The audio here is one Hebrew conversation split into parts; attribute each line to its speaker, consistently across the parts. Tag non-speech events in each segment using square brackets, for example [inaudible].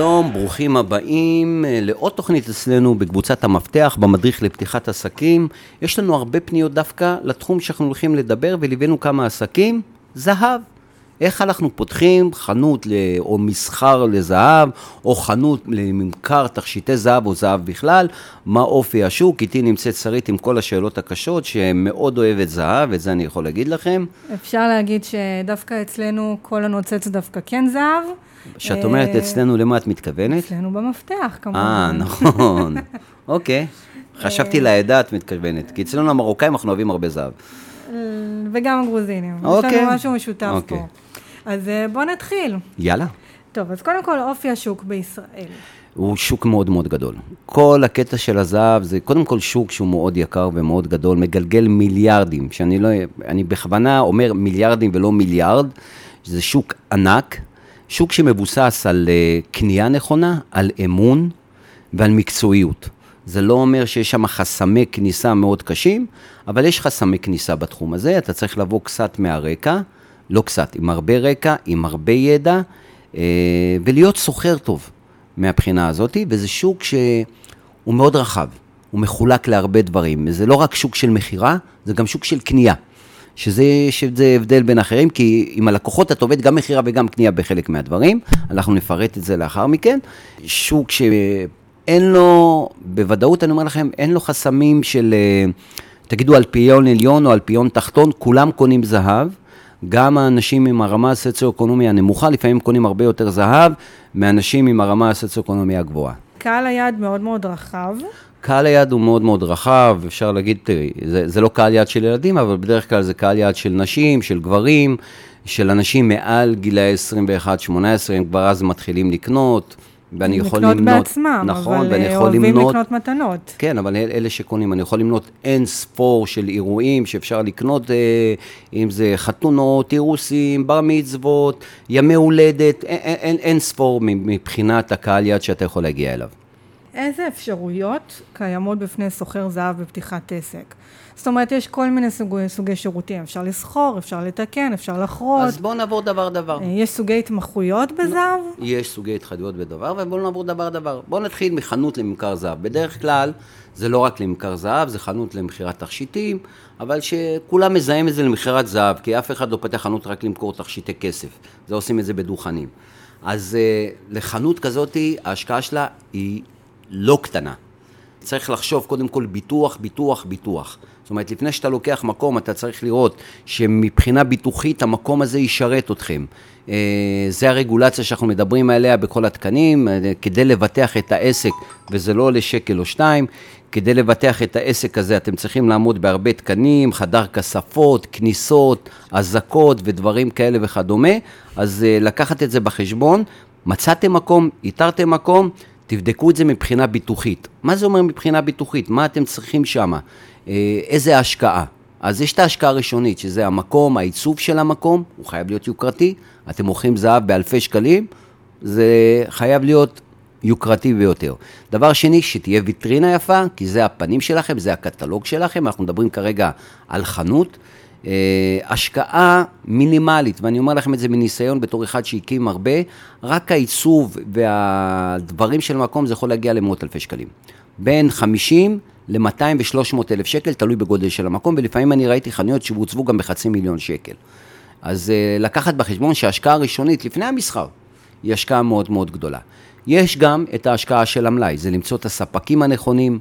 Speaker 1: שלום, ברוכים הבאים אה, לעוד תוכנית אצלנו בקבוצת המפתח, במדריך לפתיחת עסקים. יש לנו הרבה פניות דווקא לתחום שאנחנו הולכים לדבר, וליווינו כמה עסקים, זהב. איך אנחנו פותחים חנות. או מסחר לזהב, או חנות לממכר תכשיטי זהב או זהב בכלל, מה אופי השוק, איתי נמצאת שרית עם כל השאלות הקשות, שמאוד אוהבת זהב, את זה אני יכול להגיד לכם.
Speaker 2: אפשר להגיד שדווקא אצלנו כל הנוצץ דווקא כן זהב.
Speaker 1: כשאת אומרת
Speaker 2: אה,
Speaker 1: אצלנו, למה את מתכוונת?
Speaker 2: אצלנו במפתח, כמובן.
Speaker 1: אה, נכון. [laughs] אוקיי. חשבתי לעדה את מתכוונת, כי אצלנו המרוקאים אנחנו אוהבים הרבה זהב.
Speaker 2: וגם הגרוזינים. יש
Speaker 1: אוקיי.
Speaker 2: לנו משהו משותף
Speaker 1: אוקיי.
Speaker 2: פה. אז אה, בואו נתחיל.
Speaker 1: יאללה.
Speaker 2: טוב, אז קודם כל, אופי השוק בישראל.
Speaker 1: הוא שוק מאוד מאוד גדול. כל הקטע של הזהב זה קודם כל שוק שהוא מאוד יקר ומאוד גדול, מגלגל מיליארדים, שאני לא, אני בכוונה אומר מיליארדים ולא מיליארד, זה שוק ענק, שוק שמבוסס על uh, קנייה נכונה, על אמון ועל מקצועיות. זה לא אומר שיש שם חסמי כניסה מאוד קשים, אבל יש חסמי כניסה בתחום הזה, אתה צריך לבוא קצת מהרקע, לא קצת, עם הרבה רקע, עם הרבה ידע, אה, ולהיות סוחר טוב מהבחינה הזאת, וזה שוק שהוא מאוד רחב, הוא מחולק להרבה דברים. זה לא רק שוק של מכירה, זה גם שוק של קנייה. שזה, שזה הבדל בין אחרים, כי עם הלקוחות את עובד גם מכירה וגם קנייה בחלק מהדברים, אנחנו נפרט את זה לאחר מכן. שוק שאין לו, בוודאות אני אומר לכם, אין לו חסמים של, אה, תגידו אלפיון עליון או אלפיון תחתון, כולם קונים זהב. גם האנשים עם הרמה הסוציו-אקונומי הנמוכה, לפעמים קונים הרבה יותר זהב מאנשים עם הרמה הסוציו-אקונומי הגבוהה.
Speaker 2: קהל היעד מאוד מאוד רחב.
Speaker 1: קהל היעד הוא מאוד מאוד רחב, אפשר להגיד, תראי, זה, זה לא קהל יעד של ילדים, אבל בדרך כלל זה קהל יעד של נשים, של גברים, של אנשים מעל גילאי 21-18, הם כבר אז מתחילים לקנות. ואני יכול למנות...
Speaker 2: לקנות בעצמם,
Speaker 1: נכון,
Speaker 2: אבל
Speaker 1: ואני
Speaker 2: אה,
Speaker 1: יכול
Speaker 2: אוהבים
Speaker 1: למנות,
Speaker 2: לקנות מתנות.
Speaker 1: כן, אבל אל- אלה שקונים, אני יכול למנות אין ספור של אירועים שאפשר לקנות, אה, אם זה חתונות, אירוסים, בר מצוות, ימי הולדת, אין, אין, אין, אין ספור מבחינת הקהל יעד שאתה יכול להגיע אליו.
Speaker 2: איזה אפשרויות קיימות בפני סוחר זהב בפתיחת עסק? זאת אומרת, יש כל מיני סוגי, סוגי שירותים, אפשר לסחור, אפשר לתקן, אפשר לחרות.
Speaker 1: אז בואו נעבור דבר-דבר.
Speaker 2: אה, יש סוגי התמחויות בזהב?
Speaker 1: יש סוגי התחייבויות בדבר, ובואו נעבור דבר-דבר. בואו נתחיל מחנות לממכר זהב. בדרך כלל, זה לא רק לממכר זהב, זה חנות למכירת תכשיטים, אבל שכולם מזהים את זה למכירת זהב, כי אף אחד לא פתח חנות רק למכור תכשיטי כסף. זה עושים את זה בדוכנים. אז uh, לחנות כזאת, ההשקעה שלה היא לא קטנה. צריך לחשוב קודם כל ביטוח, ביטוח, ביטוח. זאת אומרת, לפני שאתה לוקח מקום, אתה צריך לראות שמבחינה ביטוחית המקום הזה ישרת אתכם. אה, זה הרגולציה שאנחנו מדברים עליה בכל התקנים, אה, כדי לבטח את העסק, וזה לא עולה שקל או שתיים, כדי לבטח את העסק הזה אתם צריכים לעמוד בהרבה תקנים, חדר כספות, כניסות, אזעקות ודברים כאלה וכדומה, אז אה, לקחת את זה בחשבון. מצאתם מקום, איתרתם מקום, תבדקו את זה מבחינה ביטוחית. מה זה אומר מבחינה ביטוחית? מה אתם צריכים שם? איזה השקעה? אז יש את ההשקעה הראשונית, שזה המקום, העיצוב של המקום, הוא חייב להיות יוקרתי. אתם מוכרים זהב באלפי שקלים, זה חייב להיות יוקרתי ביותר. דבר שני, שתהיה ויטרינה יפה, כי זה הפנים שלכם, זה הקטלוג שלכם, אנחנו מדברים כרגע על חנות. אה, השקעה מינימלית, ואני אומר לכם את זה מניסיון בתור אחד שהקים הרבה, רק העיצוב והדברים של המקום זה יכול להגיע למאות אלפי שקלים. בין 50 ל-200 ו-300 אלף שקל, תלוי בגודל של המקום, ולפעמים אני ראיתי חנויות שהוצבו גם בחצי מיליון שקל. אז uh, לקחת בחשבון שההשקעה הראשונית לפני המסחר היא השקעה מאוד מאוד גדולה. יש גם את ההשקעה של המלאי, זה למצוא את הספקים הנכונים,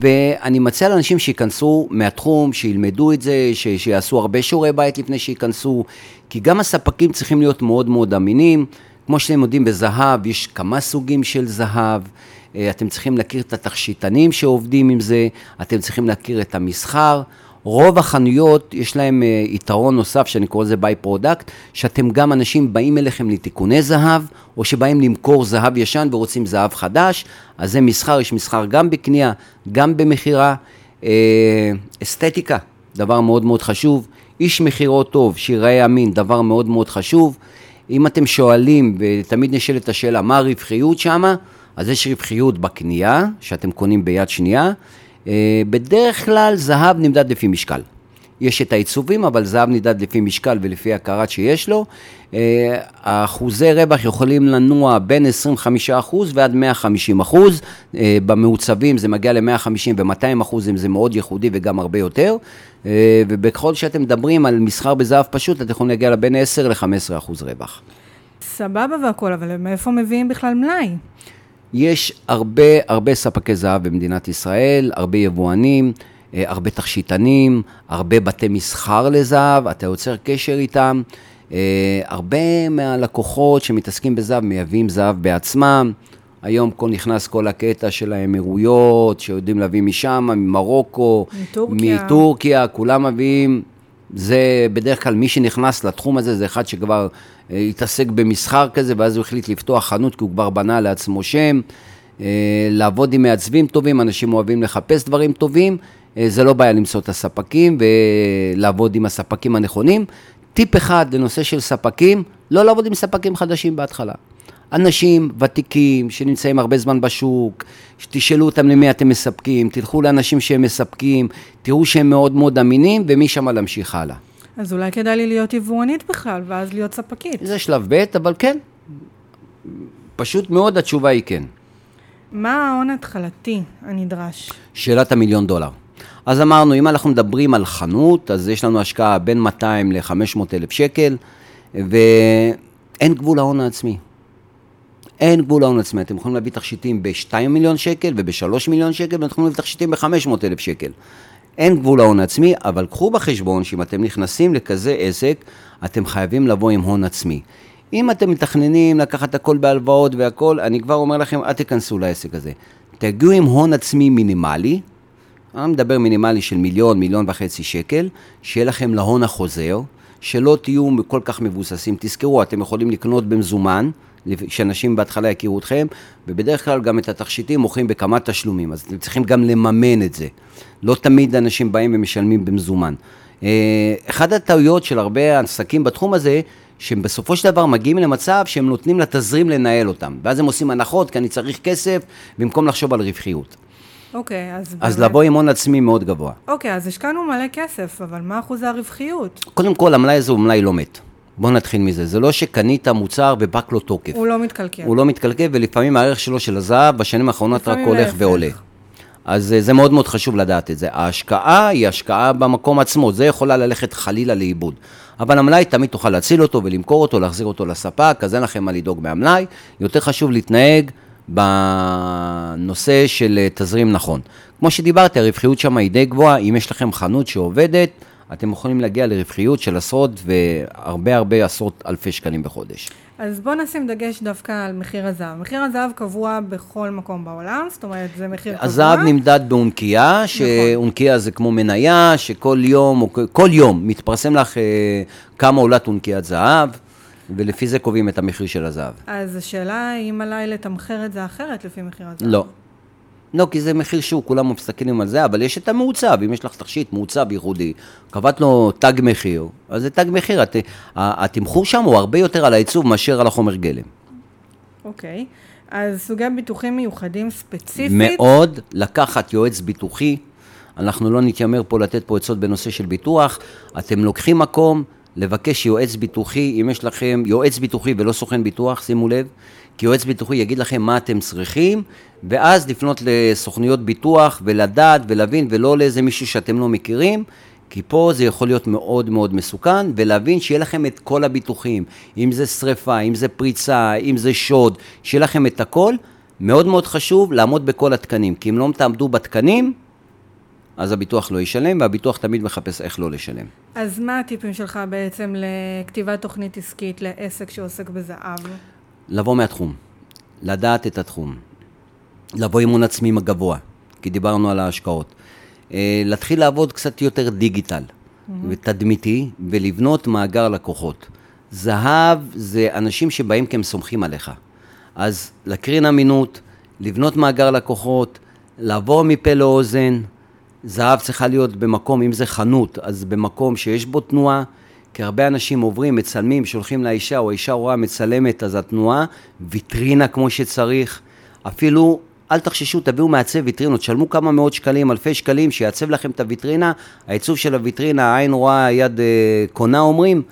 Speaker 1: ואני מציע לאנשים שייכנסו מהתחום, שילמדו את זה, ש- שיעשו הרבה שיעורי בית לפני שייכנסו, כי גם הספקים צריכים להיות מאוד מאוד אמינים. כמו שאתם יודעים, בזהב יש כמה סוגים של זהב. אה, אתם צריכים להכיר את התכשיטנים שעובדים עם זה, אתם צריכים להכיר את המסחר. רוב החנויות, יש להם אה, יתרון נוסף, שאני קורא לזה by-product, שאתם גם אנשים באים אליכם לתיקוני זהב, או שבאים למכור זהב ישן ורוצים זהב חדש, אז זה מסחר, יש מסחר גם בקנייה, גם במכירה. אה, אסתטיקה, דבר מאוד מאוד חשוב. איש מכירות טוב, שיראה אמין, דבר מאוד מאוד חשוב. אם אתם שואלים, ותמיד נשאלת השאלה, מה הרווחיות שמה? אז יש רווחיות בקנייה, שאתם קונים ביד שנייה. אה, בדרך כלל זהב נמדד לפי משקל. יש את העיצובים, אבל זהב נמדד לפי משקל ולפי הקרת שיש לו. אה, אחוזי רווח יכולים לנוע בין 25% ועד 150%. אה, במעוצבים זה מגיע ל-150 ו-200% אם זה מאוד ייחודי וגם הרבה יותר. ובכל שאתם מדברים על מסחר בזהב פשוט, אתם יכולים להגיע לבין 10 ל-15% רווח.
Speaker 2: סבבה והכול, אבל מאיפה מביאים בכלל מלאי?
Speaker 1: יש הרבה, הרבה ספקי זהב במדינת ישראל, הרבה יבואנים, אה, הרבה תכשיטנים, הרבה בתי מסחר לזהב, אתה יוצר קשר איתם. אה, הרבה מהלקוחות שמתעסקים בזהב מייבאים זהב בעצמם. היום כל נכנס כל הקטע של האמירויות, שיודעים להביא משם, ממרוקו,
Speaker 2: מטורקיה.
Speaker 1: מטורקיה, כולם מביאים. זה בדרך כלל מי שנכנס לתחום הזה, זה אחד שכבר התעסק במסחר כזה, ואז הוא החליט לפתוח חנות, כי הוא כבר בנה לעצמו שם. אה, לעבוד עם מעצבים טובים, אנשים אוהבים לחפש דברים טובים, אה, זה לא בעיה למצוא את הספקים ולעבוד עם הספקים הנכונים. טיפ אחד לנושא של ספקים, לא לעבוד עם ספקים חדשים בהתחלה. אנשים ותיקים שנמצאים הרבה זמן בשוק, שתשאלו אותם למי אתם מספקים, תלכו לאנשים שהם מספקים, תראו שהם מאוד מאוד אמינים, ומשם להמשיך הלאה.
Speaker 2: אז אולי כדאי לי להיות יבואנית בכלל, ואז להיות ספקית.
Speaker 1: זה שלב ב', אבל כן, פשוט מאוד התשובה היא כן.
Speaker 2: מה ההון ההתחלתי הנדרש?
Speaker 1: שאלת המיליון דולר. אז אמרנו, אם אנחנו מדברים על חנות, אז יש לנו השקעה בין 200 ל-500 אלף שקל, ואין גבול ההון העצמי. אין גבול ההון העצמי. אתם יכולים להביא תכשיטים ב-2 מיליון שקל וב-3 מיליון שקל, ואתם יכולים להביא תכשיטים ב-500 אלף שקל. אין גבול ההון העצמי, אבל קחו בחשבון שאם אתם נכנסים לכזה עסק, אתם חייבים לבוא עם הון עצמי. אם אתם מתכננים לקחת הכל בהלוואות והכל, אני כבר אומר לכם, אל תיכנסו לעסק הזה. תגיעו עם הון עצמי מינימלי, אני מדבר מינימלי של מיליון, מיליון וחצי שקל, שיהיה לכם להון החוזר, שלא תהיו כל כך מבוססים. תזכרו, אתם יכולים לקנות במזומן, שאנשים בהתחלה יכירו אתכם, ובדרך כלל גם את התכשיטים מוכרים בכמה תשלומים, אז אתם צריכים גם לממן את זה. לא תמיד אנשים באים ומשלמים במזומן. אה, אחת הטעויות של הרבה עסקים בתחום הזה, שהם בסופו של דבר מגיעים למצב שהם נותנים לתזרים לנהל אותם, ואז הם עושים הנחות כי אני צריך כסף, במקום לחשוב על רווחיות.
Speaker 2: אוקיי, אז...
Speaker 1: אז
Speaker 2: באמת-
Speaker 1: לבוא עם הון עצמי מאוד גבוה.
Speaker 2: אוקיי, אז השקענו מלא כסף, אבל מה אחוז הרווחיות?
Speaker 1: קודם כל, המלאי הזה הוא מלאי לא מת. בואו נתחיל מזה. זה לא שקנית מוצר ופק לו תוקף.
Speaker 2: הוא לא מתקלקל.
Speaker 1: הוא לא מתקלקל, ולפעמים הערך שלו של הזהב בשנים האחרונות רק הולך
Speaker 2: להפך.
Speaker 1: ועולה. אז אה, זה מאוד מאוד חשוב לדעת את זה. ההשקעה היא השקעה במקום עצמו, זה יכולה ללכת חלילה לאיבוד. אבל המלאי תמיד תוכל להציל אותו ולמכור אותו, להחזיר אותו לספק, אז אין לכם מה לדאוג מהמלאי. יותר חשוב להתנהג בנושא של אה, תזרים נכון. כמו שדיברתי, הרווחיות שם היא די גבוהה, אם יש לכם חנות שעובדת, אתם יכולים להגיע לרווחיות של עשרות והרבה הרבה עשרות אלפי שקלים בחודש.
Speaker 2: אז בואו נשים דגש דווקא על מחיר הזהב. מחיר הזהב קבוע בכל מקום בעולם, זאת אומרת, זה מחיר קבוע.
Speaker 1: הזהב נמדד באונקייה, שאונקייה זה כמו מניה, שכל יום, כל יום מתפרסם לך אה, כמה עולת אונקיית זהב, ולפי זה קובעים את המחיר של הזהב.
Speaker 2: אז השאלה אם עליי לתמחר את זה אחרת לפי מחיר הזהב.
Speaker 1: לא. לא, כי זה מחיר שוק, כולם מסתכלים על זה, אבל יש את המעוצב, אם יש לך תכשיט מעוצב ייחודי, קבעת לו תג מחיר, אז זה תג מחיר, הת, התמחור שם הוא הרבה יותר על העיצוב מאשר על החומר גלם.
Speaker 2: אוקיי. אז סוגי ביטוחים מיוחדים ספציפית.
Speaker 1: מאוד לקחת יועץ ביטוחי, אנחנו לא נתיימר פה לתת פה עצות בנושא של ביטוח, אתם לוקחים מקום, לבקש יועץ ביטוחי, אם יש לכם יועץ ביטוחי ולא סוכן ביטוח, שימו לב, כי יועץ ביטוחי יגיד לכם מה אתם צריכים, ואז לפנות לסוכניות ביטוח ולדעת ולהבין, ולא לאיזה מישהו שאתם לא מכירים, כי פה זה יכול להיות מאוד מאוד מסוכן, ולהבין שיהיה לכם את כל הביטוחים, אם זה שריפה, אם זה פריצה, אם זה שוד, שיהיה לכם את הכל. מאוד מאוד חשוב לעמוד בכל התקנים, כי אם לא תעמדו בתקנים, אז הביטוח לא ישלם, והביטוח תמיד מחפש איך לא לשלם.
Speaker 2: אז מה הטיפים שלך בעצם לכתיבת תוכנית עסקית לעסק שעוסק בזהב?
Speaker 1: לבוא מהתחום, לדעת את התחום, לבוא עם הון עצמי גבוה, כי דיברנו על ההשקעות. אה, להתחיל לעבוד קצת יותר דיגיטל ותדמיתי, ולבנות מאגר לקוחות. זהב זה אנשים שבאים כי הם סומכים עליך. אז להקרין אמינות, לבנות מאגר לקוחות, לעבור מפה לאוזן. זהב צריכה להיות במקום, אם זה חנות, אז במקום שיש בו תנועה, כי הרבה אנשים עוברים, מצלמים, שולחים לאישה, או האישה רואה מצלמת, אז התנועה, ויטרינה כמו שצריך. אפילו אל תחששו, תביאו מעצב ויטרינות, תשלמו כמה מאות שקלים, אלפי שקלים, שיעצב לכם את הוויטרינה, העיצוב של הוויטרינה, העין רואה, היד אה, קונה אומרים,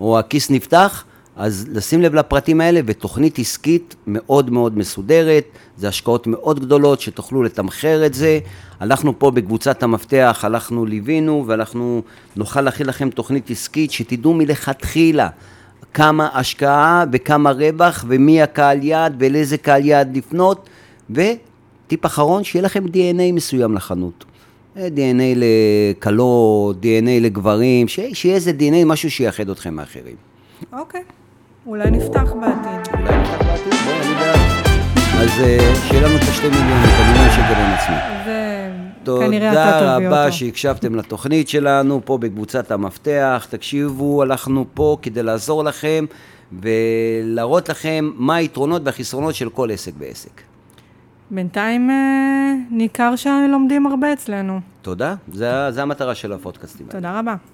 Speaker 1: או הכיס נפתח, אז לשים לב לפרטים האלה, ותוכנית עסקית מאוד מאוד מסודרת, זה השקעות מאוד גדולות, שתוכלו לתמחר את זה. אנחנו פה בקבוצת המפתח, הלכנו, ליווינו, ואנחנו נוכל להכין לכם תוכנית עסקית, שתדעו מלכתחילה. כמה השקעה וכמה רווח ומי הקהל יעד ולאיזה קהל יעד לפנות וטיפ אחרון, שיהיה לכם DNA מסוים לחנות. אה, DNA לכלות, DNA לגברים. שיהיה איזה DNA, משהו שיאחד אתכם מאחרים.
Speaker 2: אוקיי, אולי נפתח בעתיד.
Speaker 1: אולי נפתח בעתיד? בואי, אני בעד. אז אה, שיהיה לנו את השתי מיליון, את המיליון שקל על עצמי.
Speaker 2: זה כנראה אתה
Speaker 1: תודה רבה. שהקשבתם לתוכנית שלנו פה בקבוצת המפתח. תקשיבו, הלכנו פה כדי לעזור לכם ולהראות לכם מה היתרונות והחסרונות של כל עסק ועסק.
Speaker 2: בינתיים אה, ניכר שלומדים הרבה אצלנו.
Speaker 1: תודה, זה, זה המטרה של הפודקאסטים.
Speaker 2: תודה רבה.